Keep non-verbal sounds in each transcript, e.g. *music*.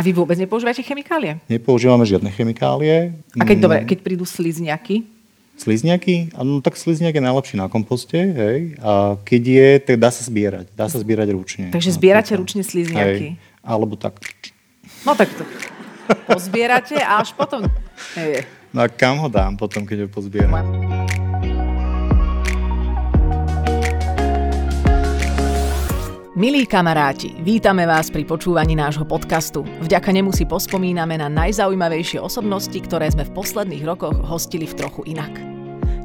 A vy vôbec nepoužívate chemikálie? Nepoužívame žiadne chemikálie. A keď, dobre, keď prídu slizniaky? Slizniaky? No tak slizniak je najlepší na komposte, hej. A keď je, tak dá sa zbierať. Dá sa zbierať ručne. Takže zbierate ručne slizniaky? Hej. Alebo tak. No tak to pozbierate a až potom... Hej. No a kam ho dám potom, keď ho pozbieram? Milí kamaráti, vítame vás pri počúvaní nášho podcastu. Vďaka nemu si pospomíname na najzaujímavejšie osobnosti, ktoré sme v posledných rokoch hostili v trochu inak.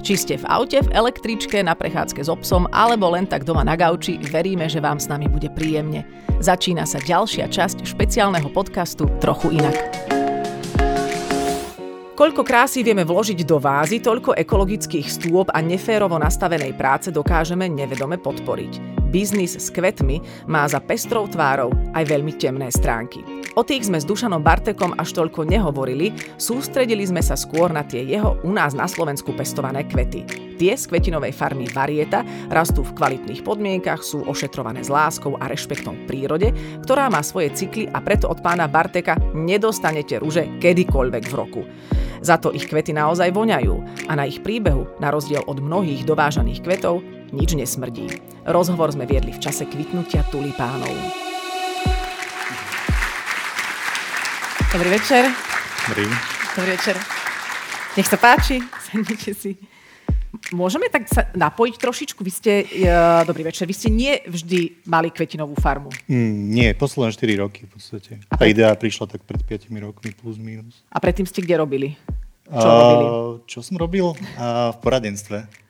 Či ste v aute, v električke, na prechádzke s obsom alebo len tak doma na gauči, veríme, že vám s nami bude príjemne. Začína sa ďalšia časť špeciálneho podcastu Trochu inak. Koľko krásy vieme vložiť do vázy, toľko ekologických stôp a neférovo nastavenej práce dokážeme nevedome podporiť. Biznis s kvetmi má za pestrou tvárou aj veľmi temné stránky. O tých sme s Dušanom Bartekom až toľko nehovorili, sústredili sme sa skôr na tie jeho u nás na Slovensku pestované kvety. Tie z kvetinovej farmy Varieta rastú v kvalitných podmienkach, sú ošetrované s láskou a rešpektom v prírode, ktorá má svoje cykly a preto od pána Barteka nedostanete rúže kedykoľvek v roku. Za to ich kvety naozaj voňajú a na ich príbehu, na rozdiel od mnohých dovážaných kvetov, nič nesmrdí. Rozhovor sme viedli v čase kvitnutia tulipánov. Dobrý večer. Dobrý. Dobrý večer. Nech sa páči, sadnite si. Môžeme tak sa napojiť trošičku? Vy ste, uh, dobrý večer, vy ste nie vždy mali kvetinovú farmu. Mm, nie, posledné 4 roky v podstate. A Tá idea prišla tak pred 5 rokmi plus minus. A predtým ste kde robili? Čo uh, robili? Čo som robil? Uh, v poradenstve.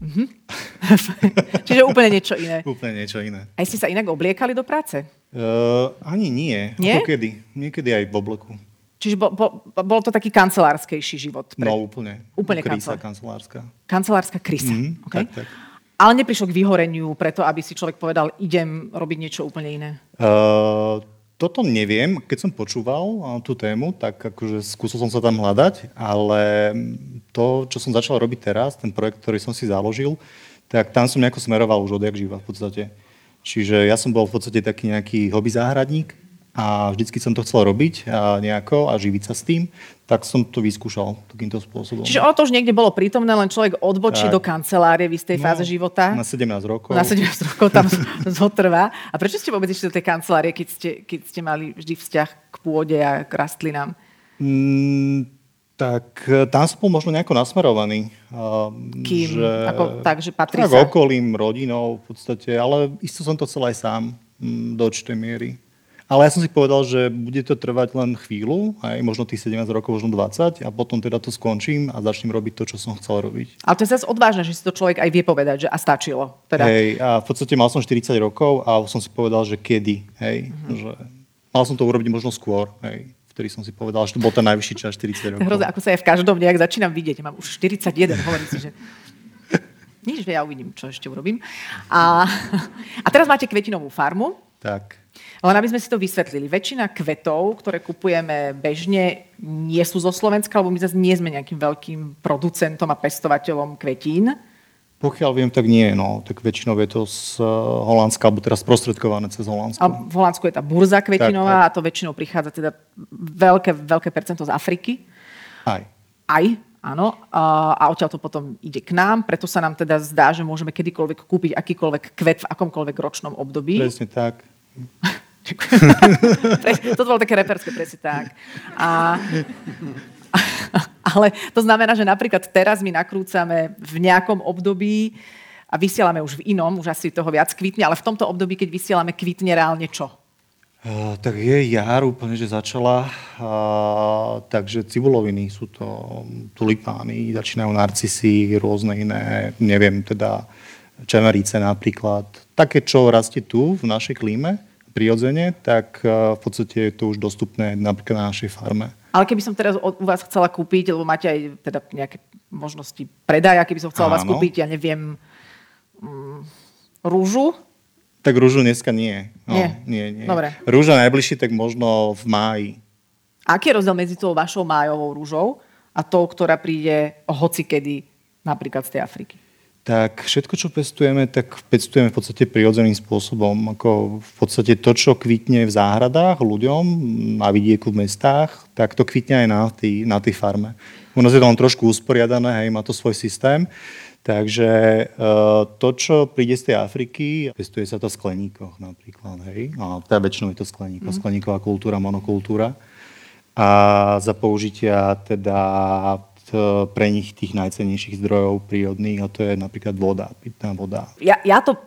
Mm-hmm. *laughs* Čiže úplne niečo iné. úplne niečo iné. A ste sa inak obliekali do práce? Uh, ani nie. Nie? Ako kedy. Niekedy aj v obleku. Čiže bo, bo, bol to taký kancelárskejší život? Pre... No úplne. Úplne Krysa kancelárska. Kancelárska krysa. Mm, okay. tak, tak. Ale neprišlo k vyhoreniu preto, aby si človek povedal, idem robiť niečo úplne iné? Uh, toto neviem. Keď som počúval tú tému, tak akože skúsil som sa tam hľadať, ale to, čo som začal robiť teraz, ten projekt, ktorý som si založil, tak tam som nejako smeroval už odjak živa v podstate. Čiže ja som bol v podstate taký nejaký hobby záhradník a vždycky som to chcel robiť a nejako a živiť sa s tým, tak som to vyskúšal takýmto spôsobom. Čiže ono to už niekde bolo prítomné, len človek odbočí tak. do kancelárie v istej no, fáze života. Na 17 rokov. Na 17 rokov tam *laughs* zotrvá. A prečo ste vôbec išli do tej kancelárie, keď ste, keď ste mali vždy vzťah k pôde a k rastlinám? Mm, tak e, tam som bol možno nejako nasmerovaný. Kým? Že, Ako, tak, že patrí tak sa? okolím, rodinou v podstate, ale isto som to chcel aj sám mm, do určitej miery. Ale ja som si povedal, že bude to trvať len chvíľu, aj možno tých 17 rokov, možno 20 a potom teda to skončím a začnem robiť to, čo som chcel robiť. Ale to je zase odvážne, že si to človek aj vie povedať, že a stačilo. Teda. Hej, a v podstate mal som 40 rokov a som si povedal, že kedy, hej, mm-hmm. že mal som to urobiť možno skôr, hej ktorý som si povedal, že to bol ten najvyšší čas 40 rokov. Hrozne, ako sa ja v každom nejak začínam vidieť. Mám už 41, hovorím si, že *laughs* nič, ja uvidím, čo ešte urobím. A, *laughs* a teraz máte kvetinovú farmu. Tak. Len aby sme si to vysvetlili. Väčšina kvetov, ktoré kupujeme bežne, nie sú zo Slovenska, lebo my zase nie sme nejakým veľkým producentom a pestovateľom kvetín. Pokiaľ viem, tak nie. No. Tak väčšinou je to z eh, Holandska, alebo teraz sprostredkované cez Holandsko. A v Holandsku je tá burza kvetinová tak, tak. a to väčšinou prichádza teda veľké, veľké percento z Afriky. Aj. Aj, áno. A odtiaľ to potom ide k nám, preto sa nám teda zdá, že môžeme kedykoľvek kúpiť akýkoľvek kvet v akomkoľvek ročnom období. Presne tak. *laughs* Toto bolo také reperské, presne tak. A, *laughs* ale to znamená, že napríklad teraz my nakrúcame v nejakom období a vysielame už v inom, už asi toho viac kvitne, ale v tomto období, keď vysielame, kvitne reálne čo? Uh, tak je jar úplne, že začala, uh, takže cibuloviny sú to tulipány, začínajú narcisy, rôzne iné, neviem, teda čemerice napríklad. Také, čo rastie tu v našej klíme, prirodzene, tak uh, v podstate je to už dostupné napríklad na našej farme. Ale keby som teraz u vás chcela kúpiť, lebo máte aj teda nejaké možnosti predaja, keby som chcela Áno. vás kúpiť, ja neviem, mm, rúžu. Tak rúžu dneska nie. No, nie. nie, nie. Dobre. Rúža najbližšie tak možno v máji. Aký je rozdiel medzi tou vašou májovou rúžou a tou, ktorá príde hoci kedy napríklad z tej Afriky? Tak všetko, čo pestujeme, tak pestujeme v podstate prirodzeným spôsobom. Ako v podstate to, čo kvitne v záhradách ľuďom, na vidieku v mestách, tak to kvitne aj na tej, na tej farme. U nás je to len trošku usporiadané, hej, má to svoj systém. Takže e, to, čo príde z tej Afriky, pestuje sa to v skleníkoch napríklad, hej, a teda väčšinou je to skleníko, mm. skleníková kultúra, monokultúra. A za použitia teda pre nich tých najcennejších zdrojov prírodných a to je napríklad voda, pitná voda. Ja, ja to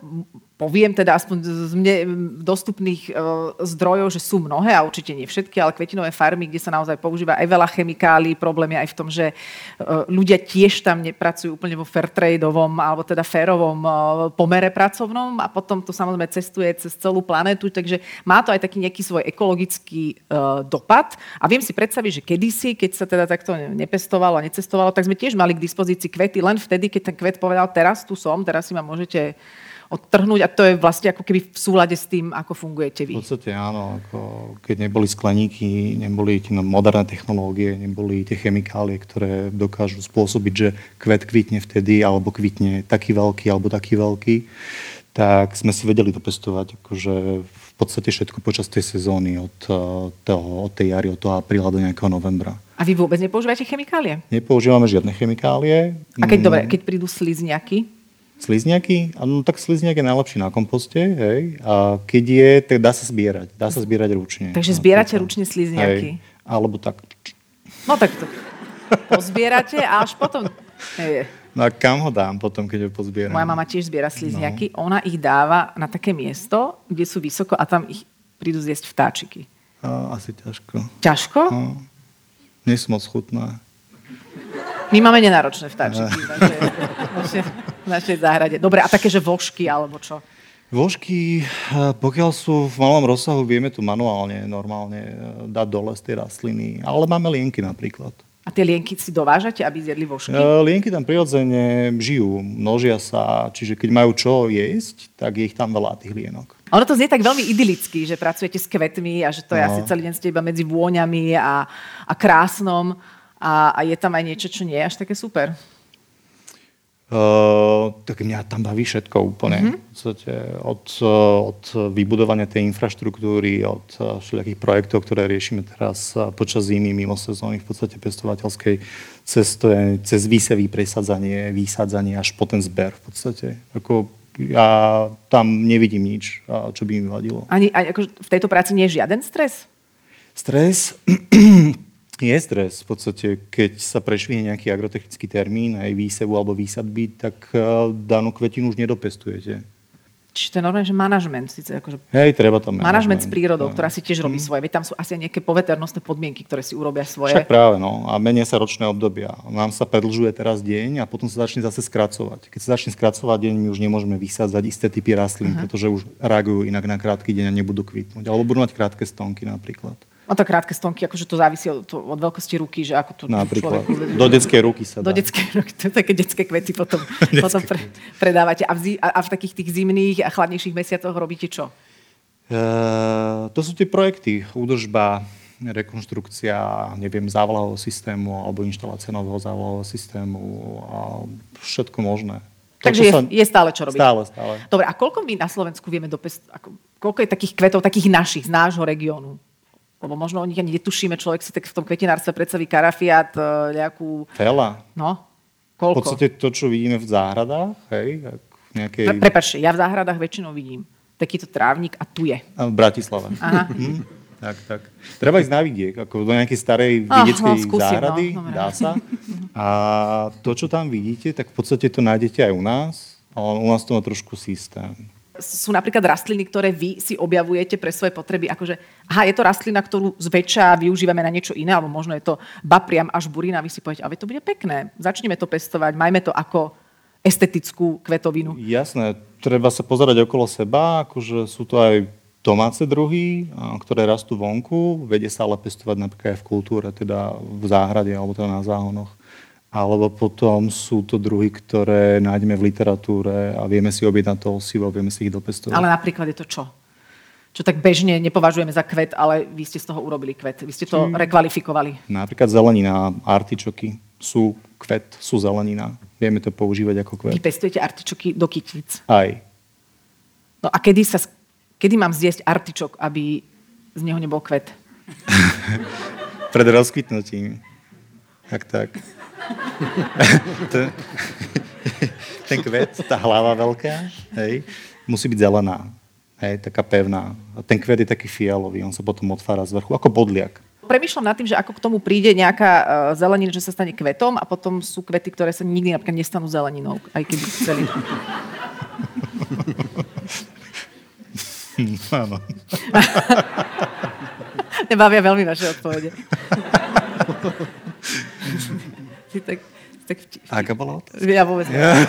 poviem teda aspoň z mne dostupných uh, zdrojov, že sú mnohé a určite nie všetky, ale kvetinové farmy, kde sa naozaj používa aj veľa chemikálií. Problém je aj v tom, že uh, ľudia tiež tam nepracujú úplne vo fairtradeovom alebo teda férovom uh, pomere pracovnom a potom to samozrejme cestuje cez celú planetu, takže má to aj taký nejaký svoj ekologický dopad. A viem si predstaviť, že kedysi, keď sa teda takto nepestovalo a necestovalo, tak sme tiež mali k dispozícii kvety len vtedy, keď ten kvet povedal, teraz tu som, teraz si ma môžete odtrhnúť a to je vlastne ako keby v súlade s tým, ako fungujete vy. V podstate áno, ako keď neboli skleníky, neboli tie moderné technológie, neboli tie chemikálie, ktoré dokážu spôsobiť, že kvet kvitne vtedy, alebo kvitne taký veľký, alebo taký veľký, tak sme si vedeli dopestovať akože v podstate všetko počas tej sezóny od, eh, toho, od tej jary, od toho apríla do nejakého novembra. A vy vôbec nepoužívate chemikálie? Nepoužívame žiadne chemikálie. A keď, mm. dobre, keď prídu slizňaky? Slizniaky? No tak slizniak je najlepší na komposte, hej. A keď je, tak dá sa zbierať. Dá sa zbierať ručne. Takže zbierate ručne slizniaky? Hej. Alebo tak. No tak to pozbierate a až potom... Hej. No a kam ho dám potom, keď ho pozbieram? Moja mama tiež zbiera slizniaky. No. Ona ich dáva na také miesto, kde sú vysoko a tam ich prídu zjesť vtáčiky. A, asi ťažko. Ťažko? No. Nie sú moc chutné. My máme nenáročné vtáčiky *laughs* v našej, záhrade. Dobre, a také, že vožky alebo čo? Vožky, eh, pokiaľ sú v malom rozsahu, vieme tu manuálne, normálne eh, dať dole z tej rastliny. Ale máme lienky napríklad. A tie lienky si dovážate, aby zjedli vožky? Eh, lienky tam prirodzene žijú, množia sa, čiže keď majú čo jesť, tak je ich tam veľa tých lienok. Ono to znie tak veľmi idylicky, že pracujete s kvetmi a že to je no. asi celý deň ste iba medzi vôňami a, a krásnom a, a je tam aj niečo, čo nie je až také super. Uh, tak mňa tam baví všetko úplne. Mm-hmm. V podstate od, od vybudovania tej infraštruktúry, od všetkých projektov, ktoré riešime teraz počas zimy, mimo sezóny, v podstate pestovateľskej, cez, to je, cez výsevy, presadzanie, vysádzanie až po ten zber. V podstate. Ako ja tam nevidím nič, čo by mi vadilo. Ani, ani ako v tejto práci nie je žiaden stres? Stres? Je stres. V podstate, keď sa prešvihne nejaký agrotechnický termín, aj výsevu alebo výsadby, tak eh, danú kvetinu už nedopestujete. Čiže to je normálne, že manažment. Síce akože Hej, treba tam manažment s prírodou, ktorá si tiež robí mm. svoje. Veď tam sú asi nejaké poveternostné podmienky, ktoré si urobia svoje. Však práve, no. A menia sa ročné obdobia. Nám sa predlžuje teraz deň a potom sa začne zase skracovať. Keď sa začne skracovať deň, my už nemôžeme vysádzať isté typy rastlín, uh-huh. pretože už reagujú inak na krátky deň a nebudú kvitnúť. Alebo budú mať krátke stonky napríklad. No to krátke stonky, akože to závisí od, od veľkosti ruky, že ako to Napríklad. Človeku... Do detskej ruky sa dá. Do detskej ruky, to také detské kvety potom, *laughs* potom pre, predávate. A v, zi, a, a v takých tých zimných a chladnejších mesiacoch robíte čo? Uh, to sú tie projekty, údržba, rekonštrukcia, neviem, závlahového systému alebo inštalácia nového závlahového systému a všetko možné. To, Takže je, sa... je stále čo robiť. Stále, stále. Dobre, a koľko my na Slovensku vieme dopestovať, ako, koľko je takých kvetov, takých našich, z nášho regiónu? Lebo možno o nich ani netušíme, človek si tak v tom kvetinárstve predstaví karafiát, e, nejakú... Veľa. No, koľko? V podstate to, čo vidíme v záhradách, hej, nejakej... Pre, prepačte, ja v záhradách väčšinou vidím takýto trávnik a tu je. A v Bratislave. Aha. *laughs* Hm, tak, tak. Treba ísť na vidiek, ako do nejakej starej vidieckej oh, no, skúsim, záhrady, no, dá sa. *laughs* A to, čo tam vidíte, tak v podstate to nájdete aj u nás, ale u nás to má trošku systém sú napríklad rastliny, ktoré vy si objavujete pre svoje potreby, akože aha, je to rastlina, ktorú zväčša využívame na niečo iné, alebo možno je to bapriam až burina, vy si poviete, ale to bude pekné, začneme to pestovať, majme to ako estetickú kvetovinu. Jasné, treba sa pozerať okolo seba, akože sú to aj domáce druhy, ktoré rastú vonku, vedie sa ale pestovať napríklad aj v kultúre, teda v záhrade alebo teda na záhonoch alebo potom sú to druhy, ktoré nájdeme v literatúre a vieme si objednať to osivo, vieme si ich dopestovať. Ale napríklad je to čo? Čo tak bežne nepovažujeme za kvet, ale vy ste z toho urobili kvet. Vy ste to Či... rekvalifikovali. Napríklad zelenina, artičoky sú kvet, sú zelenina. Vieme to používať ako Vy kvet. pestujete artičoky do kytíc. Aj. No a kedy, sa, kedy mám zjesť artičok, aby z neho nebol kvet? *laughs* Pred rozkvitnutím. Tak, tak. *laughs* ten, ten kvet, tá hlava veľká, hej, musí byť zelená. Hej, taká pevná. A ten kvet je taký fialový, on sa potom otvára z vrchu, ako bodliak. Premýšľam nad tým, že ako k tomu príde nejaká uh, zelenina, že sa stane kvetom a potom sú kvety, ktoré sa nikdy napríklad nestanú zeleninou, aj keby chceli. *laughs* Áno. *laughs* Nebavia veľmi vaše odpovede. Si tak, tak vti- Aká bola otázka? Ja vôbec ja. *laughs*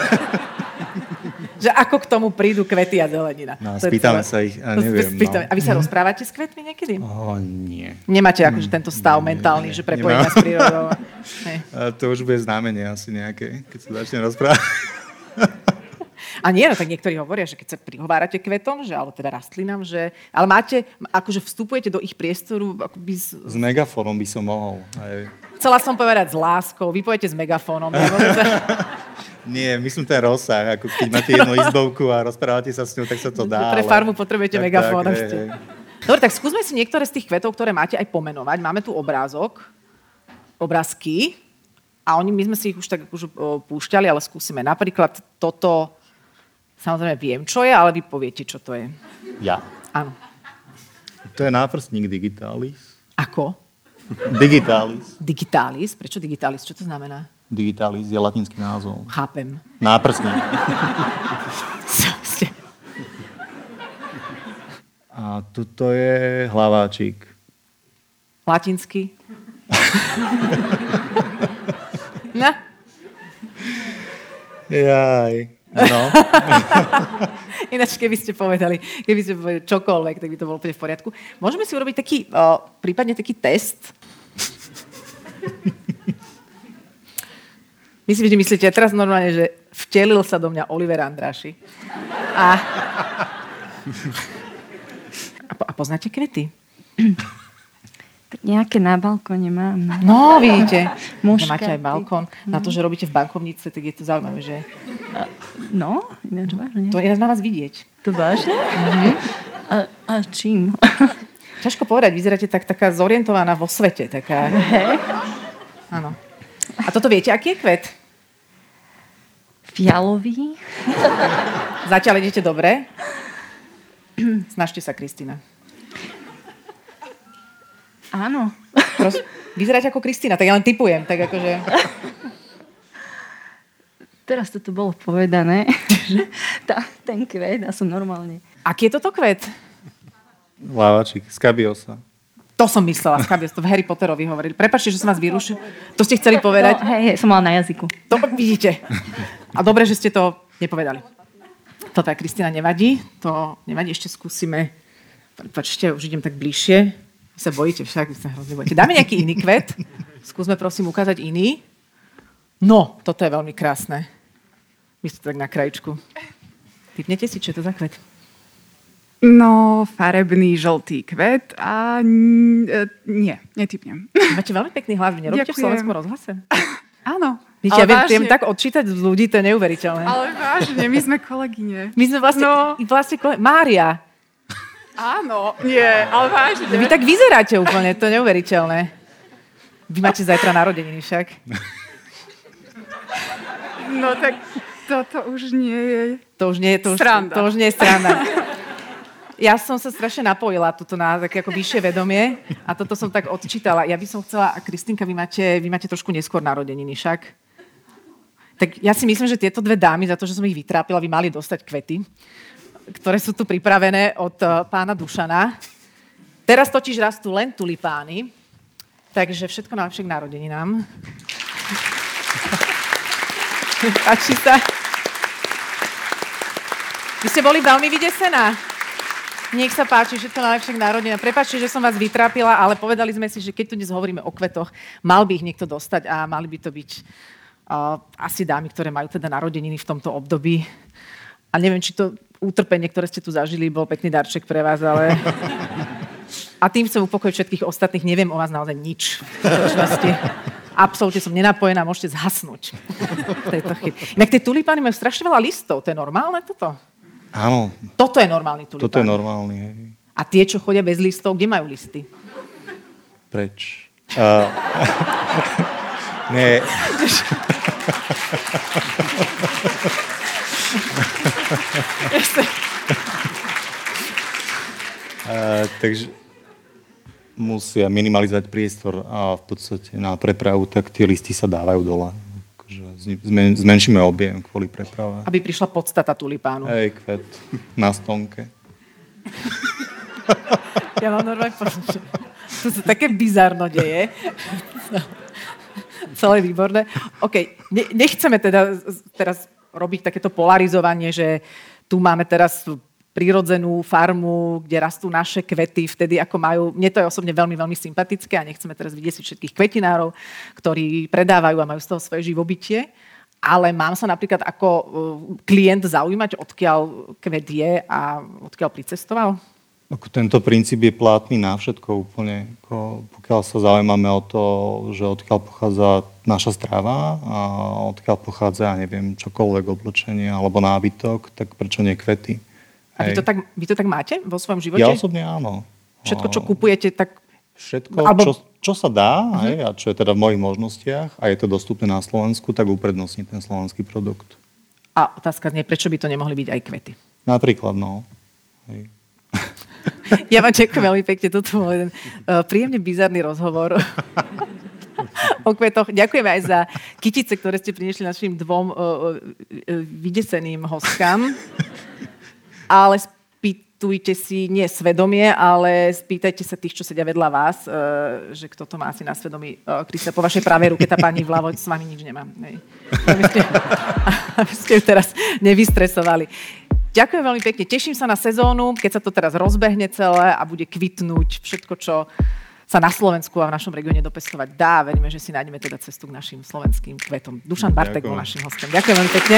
Že ako k tomu prídu kvety a zelenina. No, spýtame sa ich, a neviem, spýtame. no. A vy sa rozprávate s kvetmi niekedy? O, nie. Nemáte akože tento stav Nie, mentálny, nie, že prepojenia s prírodou. *laughs* A to už bude znamenie asi nejaké, keď sa začne rozprávať. A nie, no tak niektorí hovoria, že keď sa prihovárate kvetom, že, ale teda rastlinám, že... Ale máte, akože vstupujete do ich priestoru, akoby z, S megafónom by som mohol. Aj. chcela som povedať s láskou, vy pojete s megafónom. *laughs* Nie, myslím ten rozsah, ako keď máte jednu izbovku a rozprávate sa s ňou, tak sa to dá. Pre farmu potrebujete Tak, megafón. tak, ešte. hej, hej. Dobre, tak skúsme si niektoré z tých kvetov, ktoré máte aj pomenovať. Máme tu obrázok, obrázky a oni, my sme si ich už tak už púšťali, ale skúsime. Napríklad toto, samozrejme viem, čo je, ale vy poviete, čo to je. Ja. Áno. To je náprstník digitalis. Ako? Digitalis. Digitalis. Prečo digitalis? Čo to znamená? Digitalis je latinský názov. Chápem. Náprstník. *laughs* A tuto je hlaváčik. Latinsky. *laughs* no. Jaj. No. *laughs* Ináč, keby ste povedali, keby ste povedali čokoľvek, tak by to bolo úplne v poriadku. Môžeme si urobiť taký, o, prípadne taký test. *laughs* Myslím, že myslíte teraz normálne, že vtelil sa do mňa Oliver Andráši. A, a, po- a poznáte kvety? Tak nejaké na balkóne mám. no. No, vidíte. Máte aj balkón. Na to, že robíte v bankovnice, tak je to zaujímavé, že No, ináč vážne. to je na vás vidieť. To vážne? A, a čím? *laughs* Ťažko povedať, vyzeráte tak, taká zorientovaná vo svete. Taká... Áno. A toto viete, aký je kvet? Fialový? Zatiaľ idete dobre? Snažte sa, Kristina. Áno. Pros- vyzeráte ako Kristina, tak ja len typujem. Tak akože... *laughs* Teraz toto bolo povedané, *laughs* že tá, ten kvet, ja som normálne. Aký je toto kvet? Hlaváčik. Skabiosa. To som myslela, Skabios, to v Harry Potterovi hovorili. Prepačte, že som vás vyrušil. To ste chceli povedať? No, hej, hej, som mala na jazyku. To vidíte. A dobre, že ste to nepovedali. Toto aj Kristina nevadí. To nevadí, ešte skúsime. Prepačte, už idem tak bližšie. Vy sa bojíte však, vy sa hrozne bojíte. Dáme nejaký iný kvet. Skúsme prosím ukázať iný. No, toto je veľmi krásne. Vy ste tak na krajičku. Typnete si, čo je to za kvet? No, farebný žltý kvet a e, nie, netypnem. Máte veľmi pekný hlas, vy nerobíte v. Slovenskom rozhlase? Áno. Viete, ja viem, viem tak odčítať z ľudí, to je neuveriteľné. Ale vážne, my sme kolegyne. My sme vlastne, No. vlastne kole... Mária, Áno, nie, ale vážne. vy tak vyzeráte úplne, to je neuveriteľné. Vy máte zajtra narodeniny však. No tak toto už nie je. To už nie, je- to už, Sranda. to už nie je strana. Ja som sa strašne napojila tuto na také ako vyššie vedomie a toto som tak odčítala. Ja by som chcela, a Kristinka, vy máte, vy máte trošku neskôr narodeniny však. Tak ja si myslím, že tieto dve dámy, za to, že som ich vytrápila, by mali dostať kvety, ktoré sú tu pripravené od eh, pána Dušana. Teraz totiž rastú len tulipány, takže všetko najlepšie k narodeninám. Páči sa. Vy ste boli veľmi vydesená. Nech sa páči, že to najlepšie k narodenia. Prepačte, že som vás vytrápila, ale povedali sme si, že keď tu dnes hovoríme o kvetoch, mal by ich niekto dostať a mali by to byť uh, asi dámy, ktoré majú teda narodeniny v tomto období. A neviem, či to utrpenie, ktoré ste tu zažili, bol pekný darček pre vás, ale... A tým chcem upokojiť všetkých ostatných. Neviem o vás naozaj nič. absolútne som nenapojená, môžete zhasnúť. Inak tie tulipány majú strašne veľa listov, to je normálne toto? Áno. Toto je normálny tulipán. Toto je normálny, hej. A tie, čo chodia bez listov, kde majú listy? Preč? Uh, *laughs* nie. *laughs* uh, takže musia minimalizovať priestor a v podstate na prepravu, tak tie listy sa dávajú dole. Zmen, zmenšíme objem kvôli preprave. Aby prišla podstata tulipánu. Hej, kvet na stonke. Ja mám normálne pocit, že to sa také bizarno deje. Celé výborné. OK, ne, nechceme teda teraz robiť takéto polarizovanie, že tu máme teraz prírodzenú farmu, kde rastú naše kvety, vtedy ako majú, mne to je osobne veľmi, veľmi sympatické a nechceme teraz vidieť si všetkých kvetinárov, ktorí predávajú a majú z toho svoje živobytie, ale mám sa napríklad ako uh, klient zaujímať, odkiaľ kvet je a odkiaľ pricestoval? Tento princíp je platný na všetko úplne. Pokiaľ sa zaujímame o to, že odkiaľ pochádza naša strava a odkiaľ pochádza, ja neviem, čokoľvek oblečenie alebo nábytok, tak prečo nie kvety? A vy to, tak, vy to tak máte vo svojom živote? Ja osobne áno. Všetko, čo kupujete, tak... Všetko, alebo... čo, čo sa dá uh-huh. hej, a čo je teda v mojich možnostiach a je to dostupné na Slovensku, tak uprednostním ten slovenský produkt. A otázka znie, prečo by to nemohli byť aj kvety? Napríklad, no. Hej. *laughs* Ja vám ďakujem veľmi pekne. Toto bol jeden uh, príjemne bizarný rozhovor *laughs* o kvetoch. Ďakujeme aj za kytice, ktoré ste priniesli našim dvom uh, uh, vydeseným hostkám. Ale spýtujte si nie svedomie, ale spýtajte sa tých, čo sedia vedľa vás, uh, že kto to má asi na svedomí. Uh, Krista, po vašej pravej ruke tá pani vľavo s vami nič nemá. Aby ste, *laughs* aby ste ju teraz nevystresovali. Ďakujem veľmi pekne. Teším sa na sezónu, keď sa to teraz rozbehne celé a bude kvitnúť všetko, čo sa na Slovensku a v našom regióne dopestovať dá. Veríme, že si nájdeme teda cestu k našim slovenským kvetom. Dušan Bartek bol našim hostom. Ďakujem veľmi pekne.